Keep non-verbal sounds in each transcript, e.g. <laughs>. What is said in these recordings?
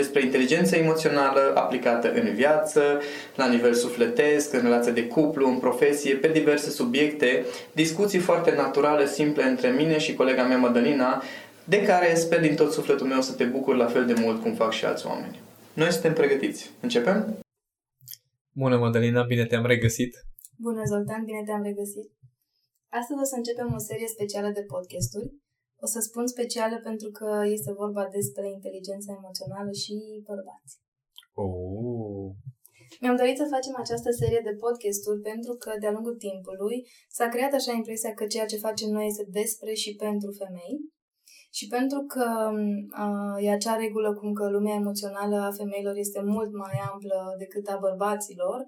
despre inteligența emoțională aplicată în viață, la nivel sufletesc, în relație de cuplu, în profesie, pe diverse subiecte, discuții foarte naturale, simple între mine și colega mea Madalina, de care sper din tot sufletul meu să te bucur la fel de mult cum fac și alți oameni. Noi suntem pregătiți. Începem? Bună, Madalina, bine te-am regăsit! Bună, Zoltan, bine te-am regăsit! Astăzi o să începem o serie specială de podcasturi o să spun specială pentru că este vorba despre inteligența emoțională și bărbați. Oh. Mi-am dorit să facem această serie de podcasturi pentru că de-a lungul timpului s-a creat așa impresia că ceea ce facem noi este despre și pentru femei și pentru că uh, e acea regulă cum că lumea emoțională a femeilor este mult mai amplă decât a bărbaților,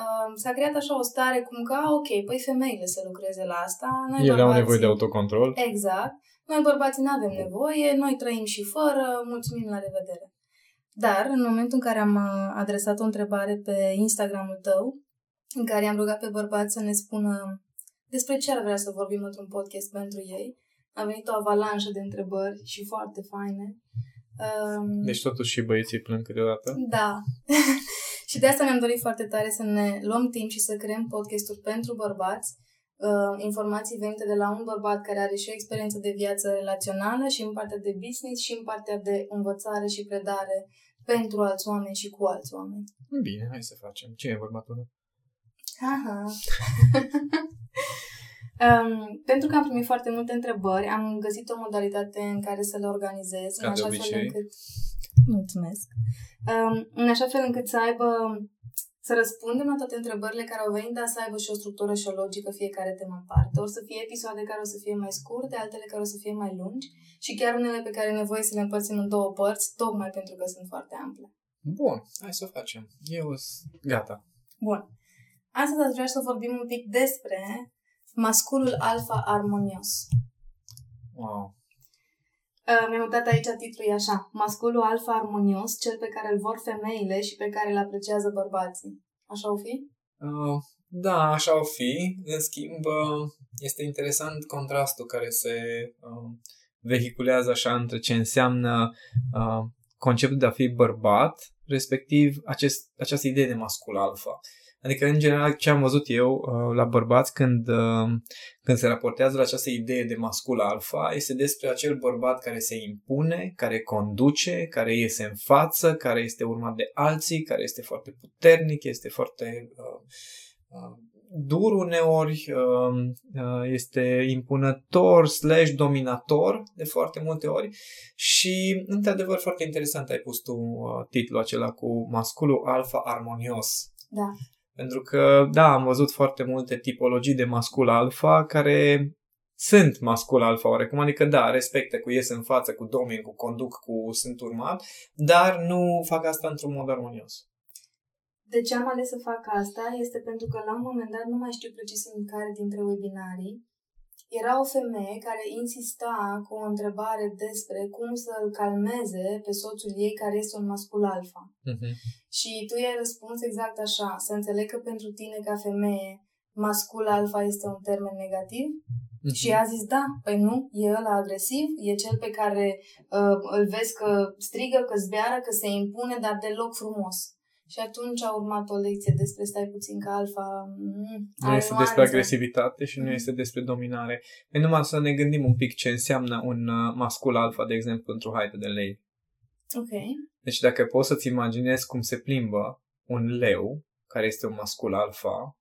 uh, s-a creat așa o stare cum că, ok, păi femeile să lucreze la asta. Noi Ele bărbații... au nevoie de autocontrol. Exact. Noi bărbații nu avem nevoie, noi trăim și fără, mulțumim, la revedere. Dar, în momentul în care am uh, adresat o întrebare pe Instagramul tău, în care am rugat pe bărbați să ne spună despre ce ar vrea să vorbim într-un podcast pentru ei, a venit o avalanșă de întrebări și foarte faine. Um, deci totuși și băieții plâng câteodată? Da. <laughs> și de asta mi-am dorit foarte tare să ne luăm timp și să creăm podcasturi pentru bărbați, uh, informații venite de la un bărbat care are și o experiență de viață relațională și în partea de business și în partea de învățare și predare pentru alți oameni și cu alți oameni. Bine, hai să facem. Ce e bărbatul ăla? Aha. <laughs> um, pentru că am primit foarte multe întrebări, am găsit o modalitate în care să le organizez. Ca în așa de fel încât... Mulțumesc. Um, în așa fel încât să aibă să răspundem la toate întrebările care au venit, dar să aibă și o structură și o logică fiecare temă în parte. O să fie episoade care o să fie mai scurte, altele care o să fie mai lungi și chiar unele pe care e nevoie să le împărțim în două părți, tocmai pentru că sunt foarte ample. Bun, hai să o facem. Eu sunt gata. Bun. Astăzi aș vrea să vorbim un pic despre masculul alfa armonios. Wow. Uh, mi-am notat aici titlul e așa. Masculul alfa armonios, cel pe care îl vor femeile și pe care îl apreciază bărbații. Așa o fi? Uh, da, așa o fi. În schimb, uh, este interesant contrastul care se uh, vehiculează așa între ce înseamnă uh, conceptul de a fi bărbat, respectiv acest, această idee de mascul alfa. Adică, în general, ce am văzut eu uh, la bărbați când, uh, când se raportează la această idee de mascul alfa, este despre acel bărbat care se impune, care conduce, care iese în față, care este urmat de alții, care este foarte puternic, este foarte uh, uh, dur uneori, uh, uh, este impunător slash dominator de foarte multe ori și, într-adevăr, foarte interesant ai pus tu uh, titlul acela cu masculul alfa armonios. Da. Pentru că, da, am văzut foarte multe tipologii de mascul alfa care sunt mascul alfa oarecum, adică da, respectă cu ies în față, cu domin, cu conduc, cu sunt urmat, dar nu fac asta într-un mod armonios. De ce am ales să fac asta este pentru că la un moment dat, nu mai știu precis în care dintre webinarii, era o femeie care insista cu o întrebare despre cum să-l calmeze pe soțul ei care este un mascul alfa. Uh-huh. Și tu i-ai răspuns exact așa, să înțeleg că pentru tine ca femeie mascul alfa este un termen negativ? Uh-huh. Și a zis, da, păi nu, e ăla agresiv, e cel pe care uh, îl vezi că strigă, că zbeară, că se impune, dar deloc frumos. Și atunci a urmat o lecție despre stai puțin ca alfa. Mm, nu este despre agresivitate și nu este despre dominare. E numai să ne gândim un pic ce înseamnă un uh, mascul alfa, de exemplu, într-o haită de lei. Ok. Deci dacă poți să-ți imaginezi cum se plimbă un leu, care este un mascul alfa,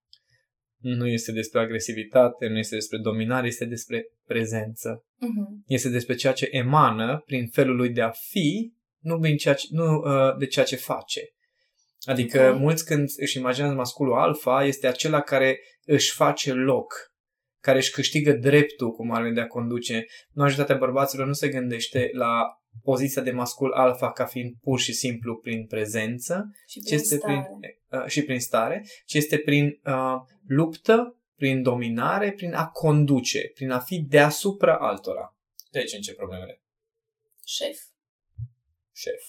nu este despre agresivitate, nu este despre dominare, este despre prezență. Mhm. Este despre ceea ce emană prin felul lui de a fi, nu, prin ceea ce, nu uh, de ceea ce face. Adică Ok. mulți când își imaginează masculul alfa, este acela care își face loc, care își câștigă dreptul, cum ar veni, de a conduce. Majoritatea bărbaților nu se gândește la poziția de mascul alfa ca fiind pur și simplu prin prezență, Și ci prin este stare. prin, uh, și prin stare, ci este prin uh, luptă, prin dominare, prin a conduce, prin a fi deasupra altora. De aici încep problemele. Șef. Șef.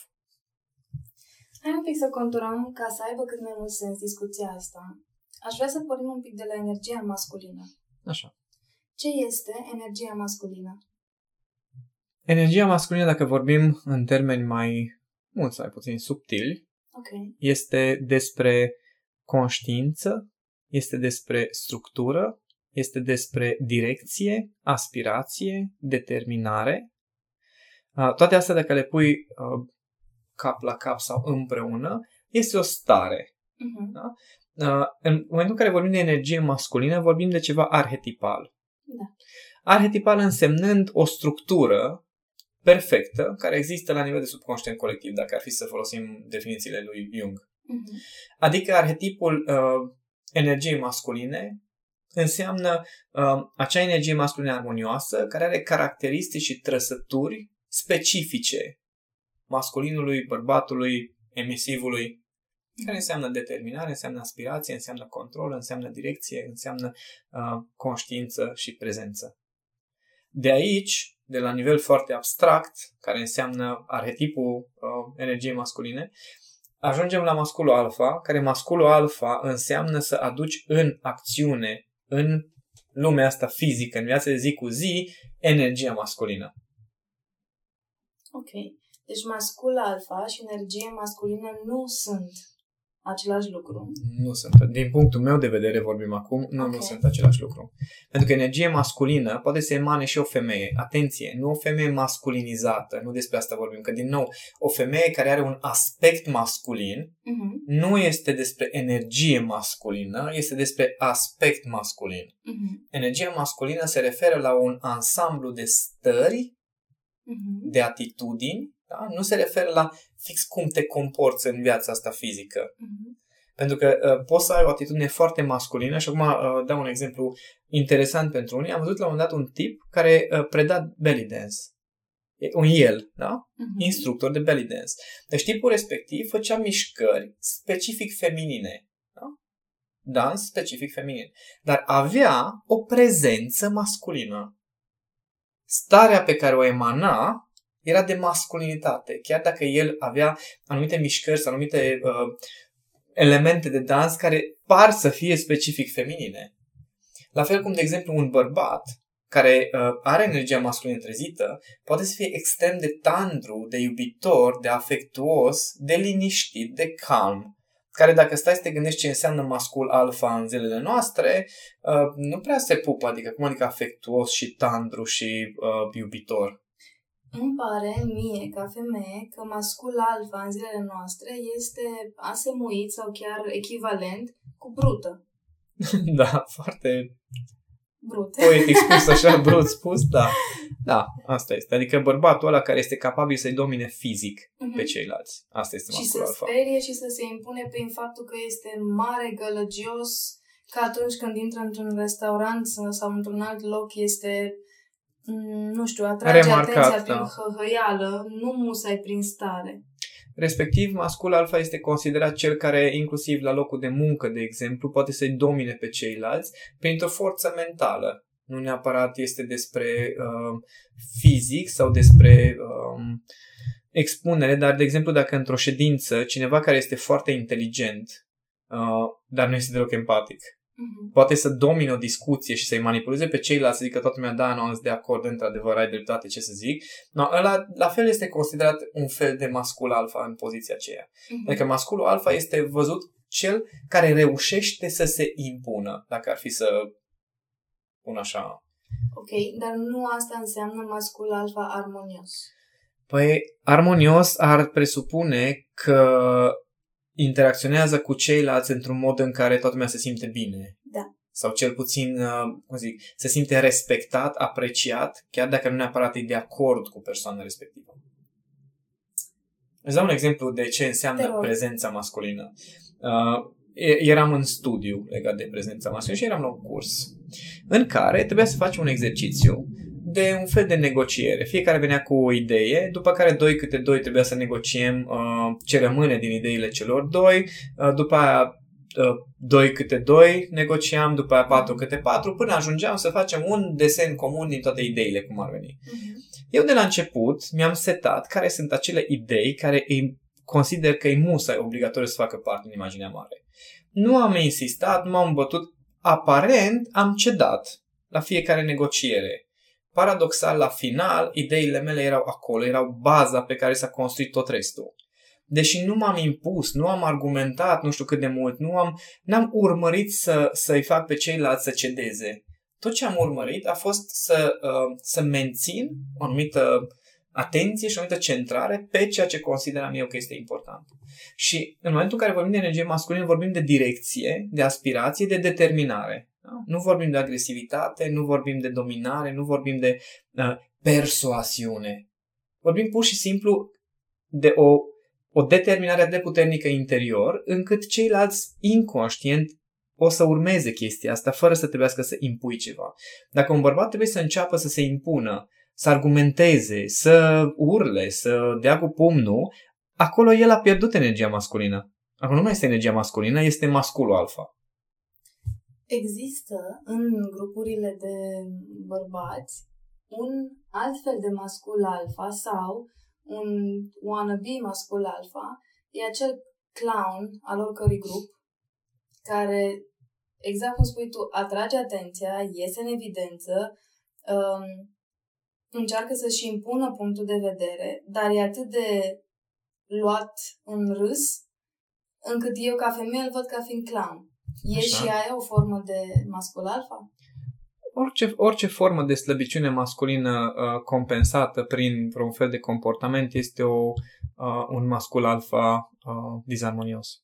Hai un pic să conturăm ca să aibă cât mai mult sens discuția asta. Aș vrea să pornim un pic de la energia masculină. Așa. Ce este energia masculină? Energia masculină, dacă vorbim în termeni mai mult sau mai puțin subtili, Ok. este despre conștiință, este despre structură, este despre direcție, aspirație, determinare. Uh, Toate astea, dacă le pui uh, cap la cap sau împreună, este o stare. Mhm. Uh, În momentul în care vorbim de energie masculină, vorbim de ceva arhetipal. Da. Arhetipal însemnând o structură perfectă care există la nivel de subconștient colectiv, dacă ar fi să folosim definițiile lui Jung. Mhm. Adică arhetipul uh, energiei masculine înseamnă uh, acea energie masculină armonioasă care are caracteristici și trăsături specifice masculinului, bărbatului, emisivului, care înseamnă determinare, înseamnă aspirație, înseamnă control, înseamnă direcție, înseamnă uh, conștiință și prezență. De aici, de la nivel foarte abstract, care înseamnă arhetipul uh, energiei masculine, ajungem la masculul alfa, care masculul alfa înseamnă să aduci în acțiune, în lumea asta fizică, în viața de zi cu zi, energia masculină. Ok. Deci mascul alfa și energie masculină nu sunt același lucru. Nu sunt. Din punctul meu de vedere vorbim acum, nu, nu Ok. sunt același lucru. Pentru că energie masculină poate să emane și o femeie. Atenție, nu o femeie masculinizată, nu despre asta vorbim, că din nou, o femeie care are un aspect masculin Mhm. nu este despre energie masculină, este despre aspect masculin. Mhm. Energia masculină se referă la un ansamblu de stări, Mhm. de atitudini, da? nu se referă la fix cum te comporți în viața asta fizică. Mhm. Pentru că uh, poți să ai o atitudine foarte masculină și acum uh, dau un exemplu interesant pentru unii. Am văzut la un moment dat un tip care uh, preda belly dance. E un el, da? Mhm. Instructor de belly dance. Deci tipul respectiv făcea mișcări specific feminine. Da? Dans specific feminin. Dar avea o prezență masculină. Starea pe care o emana era de masculinitate. Chiar dacă el avea anumite mișcări sau anumite uh, elemente de dans care par să fie specific feminine. La fel cum, de exemplu, un bărbat care uh, are energia masculină trezită poate să fie extrem de tandru, de iubitor, de afectuos, de liniștit, de calm. Care dacă stai să te gândești ce înseamnă mascul alfa în zilele noastre, uh, nu prea se pupă, adică cum adică afectuos și tandru și uh, iubitor. Îmi pare mie, ca femeie, că mascul alfa în zilele noastre este asemuit sau chiar echivalent cu brută. <laughs> da, foarte Brut. poetic spus, așa, <laughs> brut spus, da. Da, asta este. Adică bărbatul ăla care este capabil să-i domine fizic Mhm. pe ceilalți. Asta este și mascul să alfa. sperie și să se impune prin faptul că este mare, gălăgios, că atunci când intră într-un restaurant sau sau într-un alt loc este, mm, nu știu, atrage Remarcat, atenția prin da. hăhăială, nu musai prin stare. Respectiv, mascul alfa este considerat cel care, inclusiv la locul de muncă, de exemplu, poate să-i domine pe ceilalți printr-o forță mentală. Nu neapărat este despre uh, fizic sau despre uh, expunere, dar, de exemplu, dacă într-o ședință cineva care este foarte inteligent, uh, dar nu este deloc empatic, Mhm. poate să domine o discuție și să-i manipuleze pe ceilalți, să zică toată lumea, da, nu am de acord, într-adevăr, ai dreptate, ce să zic. No, ăla, la fel, este considerat un fel de mascul alfa în poziția aceea. Mhm. Adică masculul alfa este văzut cel care reușește să se impună, dacă ar fi să pun așa. Ok, dar nu asta înseamnă mascul alfa armonios. Păi, armonios ar presupune că interacționează cu ceilalți într-un mod în care toată lumea se simte bine. Da. sau cel puțin, uh, cum zic, se simte respectat, apreciat, chiar dacă nu neapărat e de acord cu persoana respectivă. Îți dau un exemplu de ce înseamnă prezența masculină. Uh, eram în studiu legat de prezența masculină și eram la un curs în care trebuia să facem un exercițiu de un fel de negociere. Fiecare venea cu o idee, după care doi câte doi trebuia să negociem uh, ce rămâne din ideile celor doi, uh, după aia uh, doi câte doi negociam, după aia patru câte patru, până ajungeam să facem un desen comun din toate ideile, cum ar veni. Uh-huh. Eu de la început mi-am setat care sunt acele idei care îi consider că e musai obligatoriu să facă parte din imaginea mare. Nu am insistat, nu m-am bătut, aparent am cedat la fiecare negociere paradoxal, la final, ideile mele erau acolo, erau baza pe care s-a construit tot restul. Deși nu m-am impus, nu am argumentat nu știu cât de mult, nu am, n-am urmărit să, să-i fac pe ceilalți să cedeze. Tot ce am urmărit a fost să, uh, să mențin o anumită atenție și o anumită centrare pe ceea ce consideram eu că este important. Și în momentul în care vorbim de energie masculină, vorbim de direcție, de aspirație, de determinare. Da? Nu vorbim de agresivitate, nu vorbim de dominare, nu vorbim de uh, persoasiune. Vorbim pur și simplu de o, o determinare de puternică interior, încât ceilalți inconștient o să urmeze chestia asta fără să trebuiască să impui ceva. Dacă un bărbat trebuie să înceapă să se impună, să argumenteze, să urle, să dea cu pumnul, acolo el a pierdut energia masculină. Acolo nu mai este energia masculină, este masculul alfa. Există în grupurile de bărbați un alt fel de mascul alfa sau un wannabe mascul alfa. E acel clown al oricărui grup care, exact cum spui tu, atrage atenția, iese în evidență, um, încearcă să-și impună punctul de vedere, dar e atât de luat în râs, încât eu ca femeie îl văd ca fiind clown. E Așa. și aia o formă de mascul alfa? Orice, orice formă de slăbiciune masculină uh, compensată prin un fel de comportament este o, uh, un mascul alfa uh, disarmonios.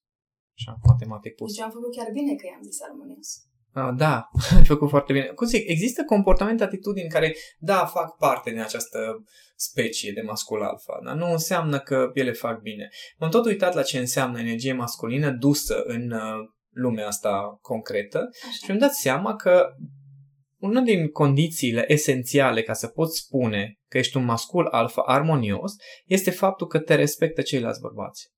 Așa, matematic pus. Deci am făcut chiar bine că i-am disarmonios. Uh, da, <laughs> ai făcut foarte bine. Cum zic, există comportamente, atitudini care, da, fac parte din această specie de mascul alfa, dar nu înseamnă că ele fac bine. M-am tot uitat la ce înseamnă energie masculină dusă în uh, lumea asta concretă Așa. și mi-am dat seama că una din condițiile esențiale ca să poți spune că ești un mascul alfa armonios este faptul că te respectă ceilalți bărbați.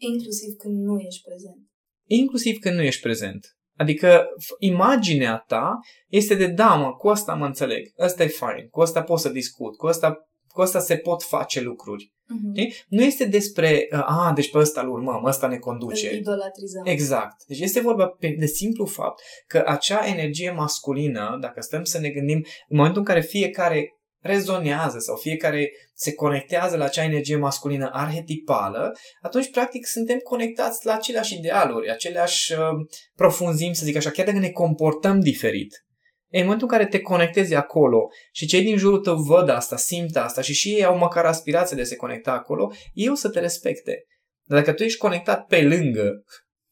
Inclusiv când nu ești prezent. Inclusiv când nu ești prezent. Adică imaginea ta este de da, mă, cu asta mă înțeleg, ăsta e fain, cu asta pot să discut, cu asta, cu asta se pot face lucruri. Uh-huh. Nu este despre, uh, a, deci pe ăsta îl urmăm, ăsta ne conduce. Îl idolatrizăm. Exact. Deci este vorba de simplu fapt că acea energie masculină, dacă stăm să ne gândim, în momentul în care fiecare rezonează sau fiecare se conectează la acea energie masculină arhetipală, atunci practic suntem conectați la aceleași idealuri, aceleași uh, profunzimi, să zic așa, chiar dacă ne comportăm diferit. În momentul în care te conectezi acolo și cei din jurul tău văd asta, simt asta și și ei au măcar aspirație de a se conecta acolo, ei o să te respecte. Dar dacă tu ești conectat pe lângă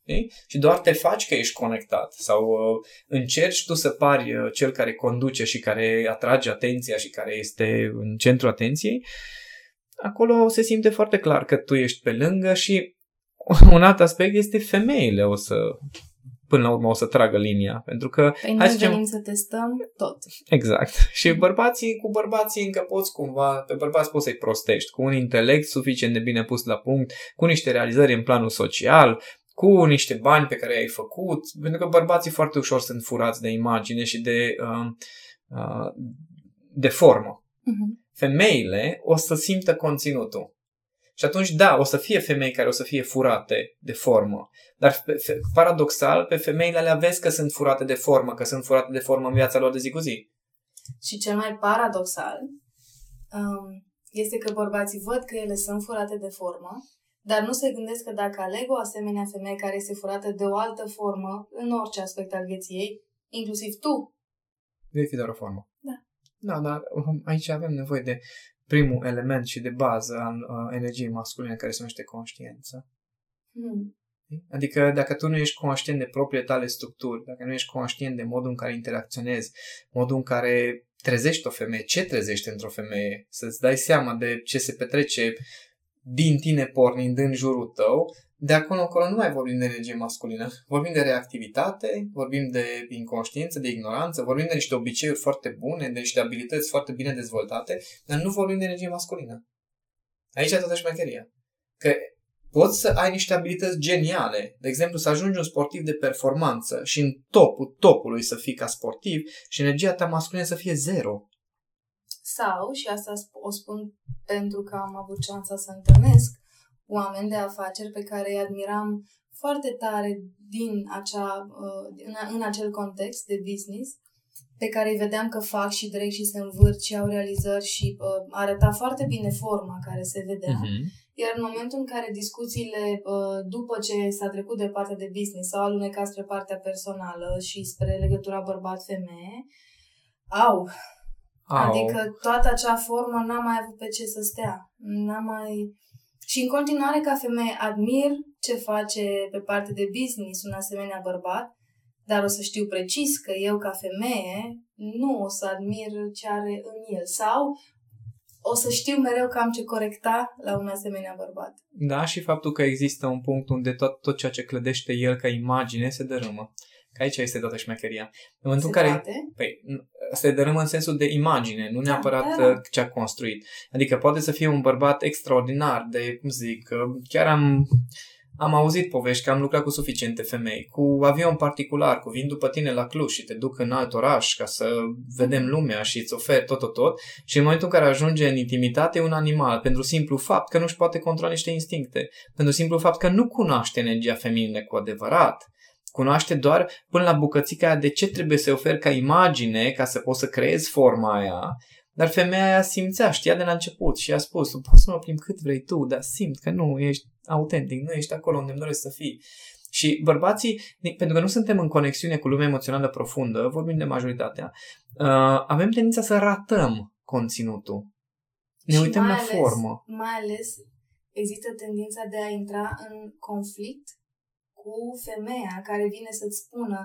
Okay? Și doar te faci că ești conectat sau uh, încerci tu să pari uh, cel care conduce și care atrage atenția și care este în centrul atenției, acolo se simte foarte clar că tu ești pe lângă și un alt aspect este femeile o să până la urmă o să tragă linia, pentru că... Păi noi zicem, venim să testăm tot. Exact. <laughs> Și bărbații, cu bărbații încă poți cumva, pe bărbați poți să-i prostești, cu un intelect suficient de bine pus la punct, cu niște realizări în planul social, cu niște bani pe care ai făcut, pentru că bărbații foarte ușor sunt furați de imagine și de, uh, uh, de formă. Uh-huh. Femeile o să simtă conținutul. Și atunci, da, o să fie femei care o să fie furate de formă. Dar, paradoxal, pe femeile le vezi că sunt furate de formă, că sunt furate de formă în viața lor de zi cu zi. Și cel mai paradoxal um, este că bărbații văd că ele sunt furate de formă dar nu se gândesc că dacă aleg o asemenea femeie care este furată de o altă formă, în orice aspect al vieții ei, inclusiv tu, vei fi doar o formă. Da. Da, dar um, aici avem nevoie de primul element și de bază al uh, energiei masculine care se numește conștiință. Hmm. Adică dacă tu nu ești conștient de propriile tale structuri, dacă nu ești conștient de modul în care interacționezi, modul în care trezești o femeie, ce trezești într-o femeie, să-ți dai seama de ce se petrece din tine pornind în jurul tău, de acolo încolo nu mai vorbim de energie masculină. Vorbim de reactivitate, vorbim de inconștiență, de ignoranță, vorbim de niște obiceiuri foarte bune, de niște abilități foarte bine dezvoltate, dar nu vorbim de energie masculină. Aici e toată șmecheria. Că poți să ai niște abilități geniale. De exemplu, să ajungi un sportiv de performanță și în topul topului să fii ca sportiv și energia ta masculină să fie zero. Sau, și asta o spun pentru că am avut șansa să întâlnesc oameni de afaceri pe care îi admiram foarte tare din acea, uh, în, în acel context de business, pe care îi vedeam că fac și drept și se învârt și au realizări și uh, arăta foarte bine forma care se vedea. Uh-huh. Iar în momentul în care discuțiile, uh, după ce s-a trecut de partea de business, s-au alunecat spre partea personală și spre legătura bărbat-femeie, au. au. Adică toată acea formă n-a mai avut pe ce să stea. N-a mai... Și în continuare, ca femeie, admir ce face pe partea de business un asemenea bărbat, dar o să știu precis că eu, ca femeie, nu o să admir ce are în el. Sau o să știu mereu că am ce corecta la un asemenea bărbat. Da, și faptul că există un punct unde tot, tot ceea ce clădește el ca imagine se dărâmă. Că aici este toată șmecheria. În momentul se în care. Păi, se dărâmă în sensul de imagine, nu da, neapărat da, da. ce a construit. Adică poate să fie un bărbat extraordinar de, cum zic, chiar am am auzit povești că am lucrat cu suficiente femei, cu avion particular, cu vin după tine la Cluj și te duc în alt oraș ca să vedem lumea și îți oferi tot, tot, tot. Și în momentul în care ajunge în intimitate, un animal, pentru simplu fapt că nu își poate controla niște instincte, pentru simplu fapt că nu cunoaște energia feminină cu adevărat. Cunoaște doar până la bucățica aia de ce trebuie să oferi ca imagine ca să poți să creezi forma aia dar femeia aia simțea, știa de la început și a spus, poți să mă plimb cât vrei tu, dar simt că nu ești autentic, nu ești acolo unde îmi doresc să fii. Și bărbații, pentru că nu suntem în conexiune cu lumea emoțională profundă, vorbim de majoritatea, uh, avem tendința să ratăm conținutul. Ne și uităm la ales, formă. Mai ales există tendința de a intra în conflict cu femeia care vine să-ți spună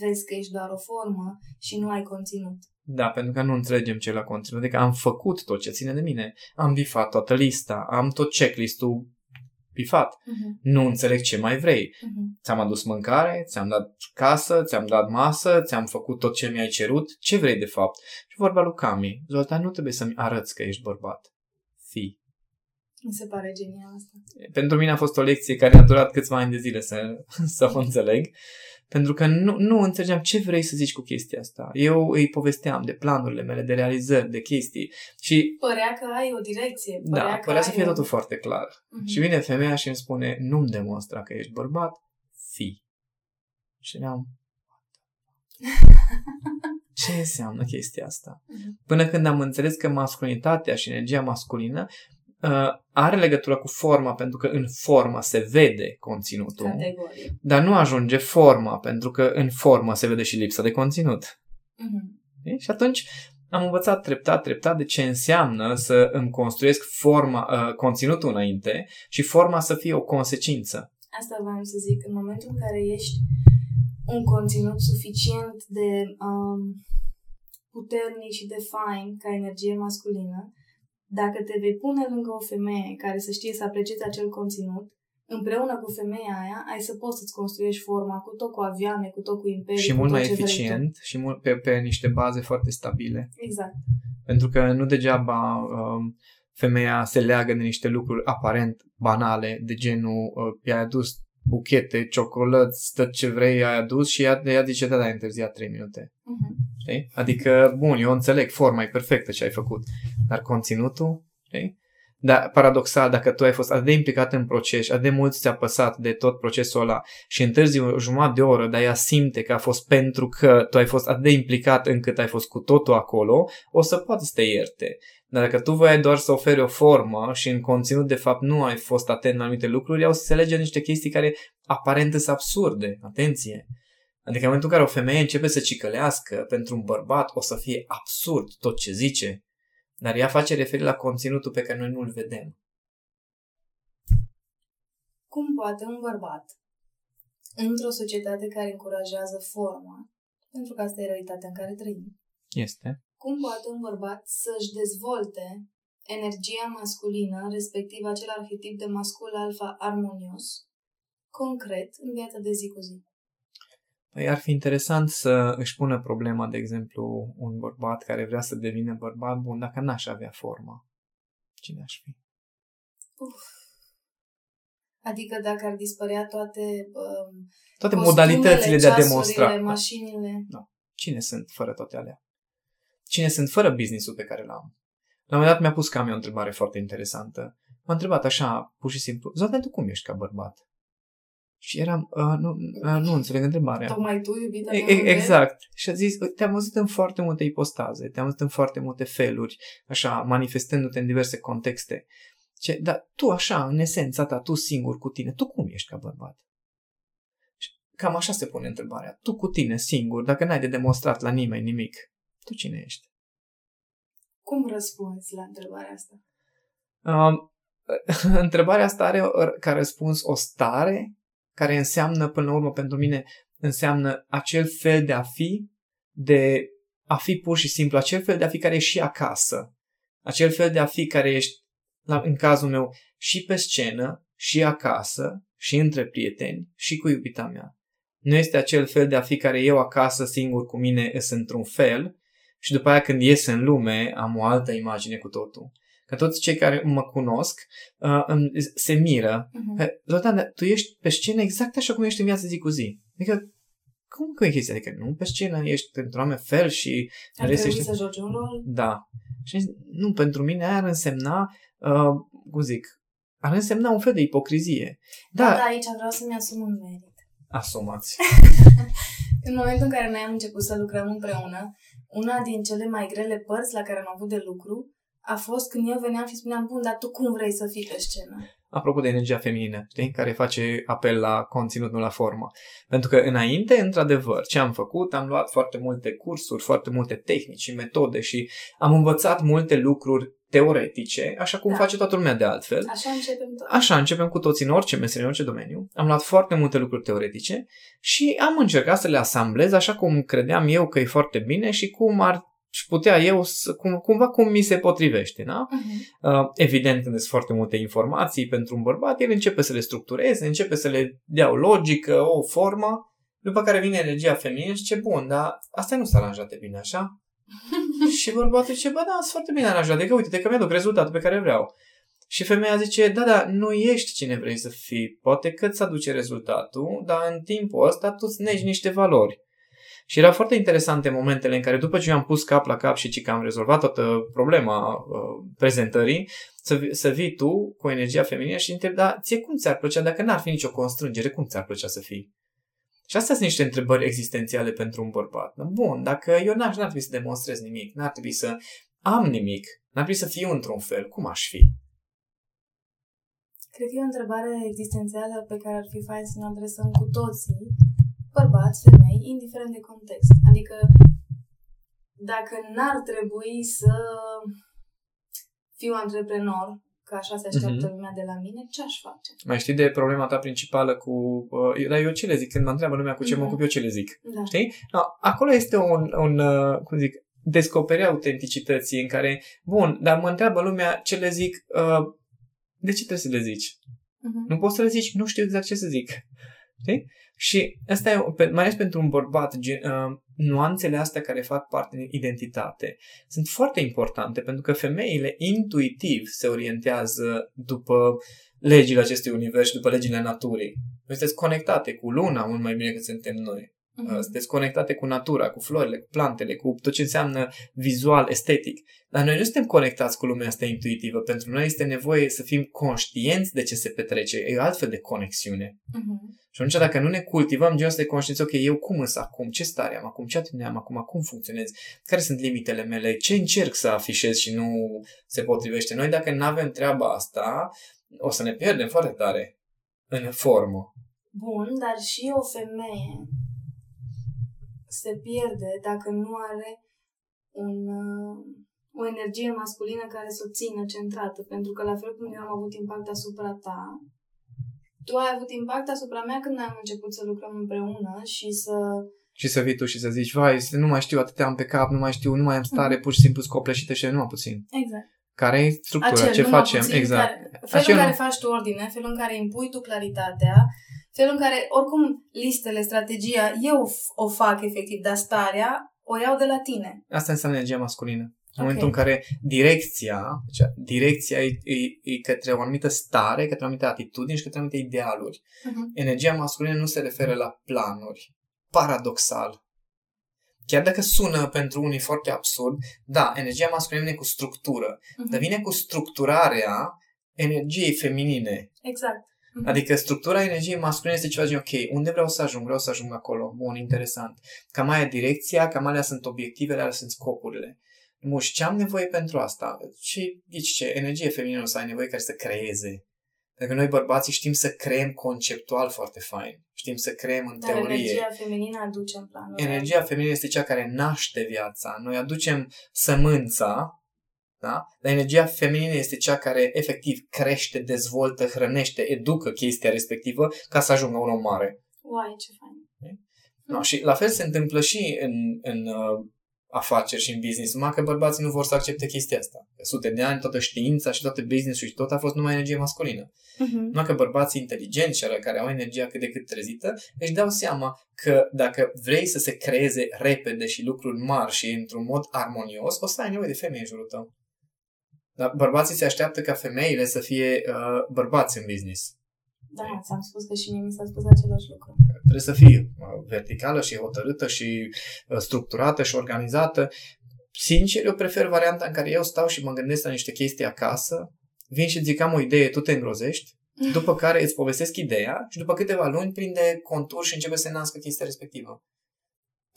vezi că ești doar o formă și nu ai conținut. Da, pentru că nu înțelegem ce la conținut. Adică am făcut tot ce ține de mine. Am bifat toată lista, am tot checklist-ul bifat. Uh-huh. Nu înțeleg ce mai vrei. Uh-huh. Ți-am adus mâncare, ți-am dat casă, ți-am dat masă, ți-am făcut tot ce mi-ai cerut. Ce vrei de fapt? Și vorba lui Cami. Zoltan, nu trebuie să-mi arăți că ești bărbat. Fii. Mi se pare genial asta. Pentru mine a fost o lecție care a durat câțiva ani de zile să, <laughs> să o înțeleg. Pentru că nu, nu înțelegeam ce vrei să zici cu chestia asta. Eu îi povesteam de planurile mele, de realizări, de chestii. Și părea că ai o direcție. Părea da, părea să fie totul foarte clar. Uh-huh. Și vine femeia și îmi spune, nu-mi demonstra că ești bărbat, fi. Și eram, <laughs> ce înseamnă chestia asta? Uh-huh. Până când am înțeles că masculinitatea și energia masculină uh, are legătură cu forma, pentru că în formă se vede conținutul. Categorie. Dar nu ajunge forma, pentru că în formă se vede și lipsa de conținut. Uh-huh. Și atunci am învățat treptat, treptat de ce înseamnă să îmi construiesc forma, uh, conținutul înainte și forma să fie o consecință. Asta vreau să zic. În momentul în care ești un conținut suficient de um, puternic și de fain ca energie masculină, dacă te vei pune lângă o femeie care să știe să aprecieze acel conținut, împreună cu femeia aia, ai să poți să-ți construiești forma cu tot cu avioane, cu tot cu imperii. Și mult mai eficient și mult pe, pe niște baze foarte stabile. Exact. Pentru că nu degeaba um, femeia se leagă de niște lucruri aparent banale, de genul uh, i-ai adus buchete, ciocolăți, tot ce vrei ai adus și ea, ea zice, da, da, ai întârziat 3 minute. Uh-huh. Știi? Adică, bun, eu înțeleg, forma e perfectă ce ai făcut, dar conținutul, știi? Dar paradoxal, dacă tu ai fost atât de implicat în proces, atât de mult ți-a păsat de tot procesul ăla și întârzi o jumătate de oră, dar ea simte că a fost pentru că tu ai fost atât de implicat încât ai fost cu totul acolo, o să poată să te ierte. Dar dacă tu voiai doar să oferi o formă și în conținut de fapt nu ai fost atent la anumite lucruri, ea o să se lege niște chestii care aparent sunt absurde. Atenție! Adică în momentul în care o femeie începe să cicălească pentru un bărbat, o să fie absurd tot ce zice. Dar ea face referire la conținutul pe care noi nu-l vedem. Cum poate un bărbat într-o societate care încurajează forma, pentru că asta e realitatea în care trăim, Este. Cum poate un bărbat să-și dezvolte energia masculină, respectiv acel arhetip de mascul alfa armonios, concret în viața de zi cu zi? Păi ar fi interesant să își pună problema, de exemplu, un bărbat care vrea să devină bărbat bun dacă n-aș avea forma. Cine aș fi? Uf. Adică dacă ar dispărea toate um, Toate costumele, modalitățile de a ceasurile, demonstra. Da. mașinile. Cine sunt fără toate alea? Cine sunt fără businessul pe care l-am? La un moment dat mi-a pus cam o întrebare foarte interesantă. M-a întrebat așa, pur și simplu, Zoltan, tu cum ești ca bărbat? Și eram, uh, nu, uh, nu înțeleg întrebarea. Tocmai tu, iubita E- mea, e- nu Exact. Și a zis, "Uite, te-am văzut în foarte multe ipostaze, te-am văzut în foarte multe feluri, așa, manifestându-te în diverse contexte. Ce, dar tu așa, în esența ta, tu singur cu tine, tu cum ești ca bărbat? Și cam așa se pune întrebarea. Tu cu tine, singur, dacă n-ai de demonstrat la nimeni nimic, tu cine ești? Cum răspunzi la întrebarea asta? Um, <laughs> întrebarea asta are o- ca răspuns o stare care înseamnă, până la urmă, pentru mine, înseamnă acel fel de a fi, de a fi pur și simplu, acel fel de a fi care e și acasă, acel fel de a fi care ești, la, în cazul meu, și pe scenă, și acasă, și între prieteni, și cu iubita mea. Nu este acel fel de a fi care eu acasă, singur cu mine, sunt într-un fel, și după aia când ies în lume, am o altă imagine cu totul. Că toți cei care mă cunosc uh, îmi- se miră. Uh-huh. Că, Zoltan, dar tu ești pe scenă exact așa cum ești în viața zi cu zi. Adică, cum că e chestia? Adică nu pe scenă ești într-un anume fel și în Ar rest trebui ești... să joci un rol? Da. Și am zis, nu, pentru mine aia ar însemna, uh, cum zic, ar însemna un fel de ipocrizie. Da, Da, da, aici vreau să-mi asum un merit. asumați. <laughs> În momentul în care noi am început să lucrăm împreună, una din cele mai grele părți la care am avut de lucru a fost când eu veneam și spuneam, bun, dar tu cum vrei să fii pe scenă? apropo de energia feminină, știi, care face apel la conținut, nu la formă. Pentru că înainte, într-adevăr, ce am făcut, am luat foarte multe cursuri, foarte multe tehnici și metode și am învățat multe lucruri teoretice, așa cum Da. face toată lumea de altfel. Așa începem tot. Așa începem cu toții în orice meserie, în orice domeniu. Am luat foarte multe lucruri teoretice și am încercat să le asamblez așa cum credeam eu că e foarte bine și cum ar și putea eu să, cum, cumva cum mi se potrivește, da? Uh-huh. Uh, evident, când sunt foarte multe informații pentru un bărbat, el începe să le structureze, începe să le dea o logică, o formă, după care vine energia feminină și zice, bun, dar asta nu s-a aranjat de bine, așa? <laughs> și bărbatul zice, bă, da, sunt foarte bine aranjat, adică uite, că mi-aduc rezultatul pe care vreau. Și femeia zice, da, da, nu ești cine vrei să fii, poate că îți aduce rezultatul, dar în timpul ăsta tu îți negi niște valori. Și era foarte interesante momentele în care după ce eu am pus cap la cap și ci că am rezolvat toată problema uh, prezentării, să, vi- să vii tu cu energia feminină și întrebi, dar ție cum ți-ar plăcea, dacă n-ar fi nicio constrângere, cum ți-ar plăcea să fii? Și astea sunt niște întrebări existențiale pentru un bărbat. Bun, dacă eu n-aș, n-ar trebui să demonstrez nimic, n-ar trebui să am nimic, n-ar trebui să fiu într-un fel, cum aș fi? Cred că e o întrebare existențială pe care ar fi fain să ne adresăm cu toții, bărbați, femei, indiferent de context. Adică, dacă n-ar trebui să fiu antreprenor, că așa se așteaptă Mhm. lumea de la mine, ce aș face? Mai știi de problema ta principală cu... Uh, dar eu ce le zic? Când mă întreabă lumea cu ce mă Mhm. ocup, eu ce le zic? Da. Știi? No, acolo este un, un uh, cum zic, descoperirea autenticității în care, bun, dar mă întreabă lumea ce le zic, uh, de ce trebuie să le zici? Uh-huh. Nu poți să le zici, nu știu exact ce să zic. Știi? Și asta e, pe- mai ales pentru un bărbat, gen, uh, nuanțele astea care fac parte din identitate sunt foarte importante pentru că femeile intuitiv se orientează după legile acestui univers și după legile naturii. Voi sunteți conectate cu luna mult mai bine decât suntem noi. Mhm. Uh, Sunteți conectate cu natura, cu florile, cu plantele, cu tot ce înseamnă vizual, estetic. Dar noi nu suntem conectați cu lumea asta intuitivă. Pentru noi este nevoie să fim conștienți de ce se petrece. E o altfel de conexiune. Mhm. Și atunci dacă nu ne cultivăm genul ăsta de conștiință, ok, eu cum sunt acum, ce stare am acum, ce atitudine am acum, cum funcționez, care sunt limitele mele, ce încerc să afișez și nu se potrivește. Noi dacă nu avem treaba asta, o să ne pierdem foarte tare în formă. Bun, dar și o femeie se pierde dacă nu are un, uh, o energie masculină care să o țină centrată. Pentru că la fel cum eu am avut impact asupra ta, tu ai avut impact asupra mea când am început să lucrăm împreună și să... Și să vii tu și să zici, vai, nu mai știu, atâtea am pe cap, nu mai știu, nu mai am stare, mm-hmm. pur și simplu scopleșită și numai puțin. Exact. Care e structura, Acel, ce facem, puțin, exact. Care, felul Acel în care faci tu ordine, felul în care impui tu claritatea, felul în care, oricum, listele, strategia, eu o fac efectiv, dar starea o iau de la tine. Asta înseamnă energia masculină. În okay. momentul în care direcția, deci direcția e, e, e către o anumită stare, către o anumită atitudine și către anumite idealuri. Uh-huh. Energia masculină nu se referă la planuri. Paradoxal. Chiar dacă sună pentru unii foarte absurd, da, energia masculină vine cu structură, uh-huh. dar vine cu structurarea energiei feminine. Exact. Uh-huh. Adică structura energiei masculine este ceva de ok, unde vreau să ajung? Vreau să ajung acolo. Bun, interesant. Cam aia direcția, cam alea sunt obiectivele, alea sunt scopurile. Muș, ce am nevoie pentru asta? Și zici ce, energie feminină o să ai nevoie care să creeze. Pentru că noi bărbații știm să creăm conceptual foarte fain. Știm să creăm în Dar teorie. energia feminină aduce în plan. Energia feminină este cea care naște viața. Noi aducem sămânța, da? Dar energia feminină este cea care efectiv crește, dezvoltă, hrănește, educă chestia respectivă ca să ajungă un om mare. Uai, ce fain. No, și la fel se întâmplă și în, în uh, afaceri și în business, numai că bărbații nu vor să accepte chestia asta. De sute de ani, toată știința și toate business-ul și tot a fost numai energie masculină. Uh-huh. Numai că bărbații inteligenți și care au energia cât de cât trezită, își dau seama că dacă vrei să se creeze repede și lucruri mari și într-un mod armonios, o să ai nevoie de femei în jurul tău. Dar bărbații se așteaptă ca femeile să fie uh, bărbați în business. Da, ți-am spus că și mie mi s-a spus același lucru. Trebuie să fie uh, verticală și hotărâtă și uh, structurată și organizată. Sincer, eu prefer varianta în care eu stau și mă gândesc la niște chestii acasă, vin și zic am o idee, tu te îngrozești, după care îți povestesc ideea și după câteva luni prinde contur și începe să se nască chestia respectivă.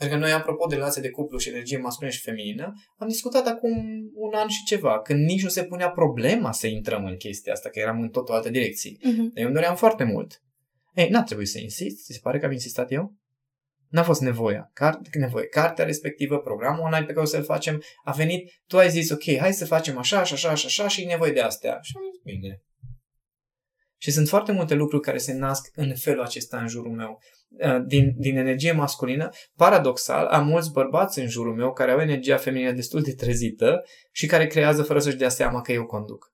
Pentru că noi, apropo de relație de cuplu și energie masculină și feminină, am discutat acum un an și ceva, când nici nu se punea problema să intrăm în chestia asta, că eram în tot o altă direcție. Uh-huh. Dar eu îmi doream foarte mult. Ei, n-a trebuit să insist, ți se pare că am insistat eu? N-a fost nevoia. Car- nevoie. Cartea respectivă, programul online pe care o să-l facem, a venit, tu ai zis, ok, hai să facem așa, așa, așa, așa, așa și e nevoie de astea. Și am zis, bine. Și sunt foarte multe lucruri care se nasc în felul acesta în jurul meu. Uh, din, din energie masculină, paradoxal, am mulți bărbați în jurul meu care au energia feminină destul de trezită și care creează fără să-și dea seama că eu conduc.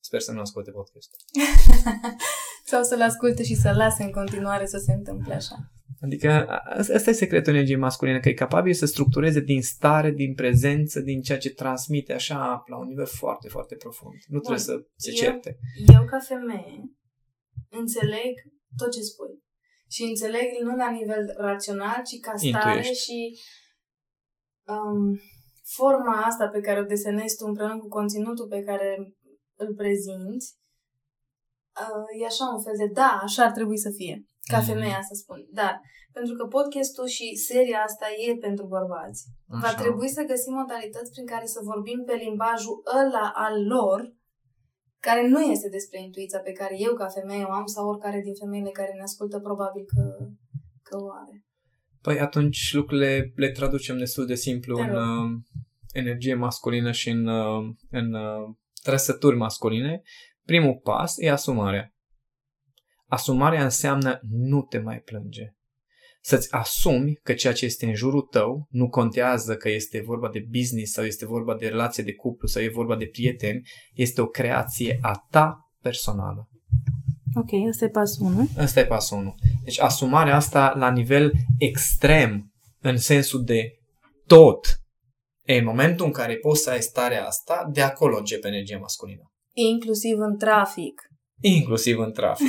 Sper să nu asculte podcastul. <laughs> Sau să-l asculte și să-l lase în continuare să se întâmple așa. Adică ăsta e secretul energiei masculine, că e capabil să structureze din stare, din prezență, din ceea ce transmite așa la un nivel foarte, foarte profund. Nu Bun. trebuie să se eu, certe. Eu ca femeie înțeleg tot ce spui. Și înțeleg nu la nivel rațional, ci ca stare Intuiești. și um, forma asta pe care o desenezi tu împreună cu conținutul pe care îl prezinți, uh, e așa un fel de da, așa ar trebui să fie. Ca mm. femeia să spun. Dar pentru că podcastul și seria asta e pentru bărbați, așa. va trebui să găsim modalități prin care să vorbim pe limbajul ăla al lor, care nu este despre intuiția pe care eu ca femeie o am sau oricare din femeile care ne ascultă probabil că, că o are. Păi atunci lucrurile le traducem destul de simplu în uh, energie masculină și în, uh, în uh, trăsături masculine. Primul pas e asumarea. Asumarea înseamnă nu te mai plânge să-ți asumi că ceea ce este în jurul tău nu contează că este vorba de business sau este vorba de relație de cuplu sau e vorba de prieteni, este o creație a ta personală. Ok, ăsta e pasul 1. Ăsta e pasul 1. Deci asumarea asta la nivel extrem, în sensul de tot, e în momentul în care poți să ai starea asta, de acolo începe energia masculină. Inclusiv în trafic. Inclusiv în trafic.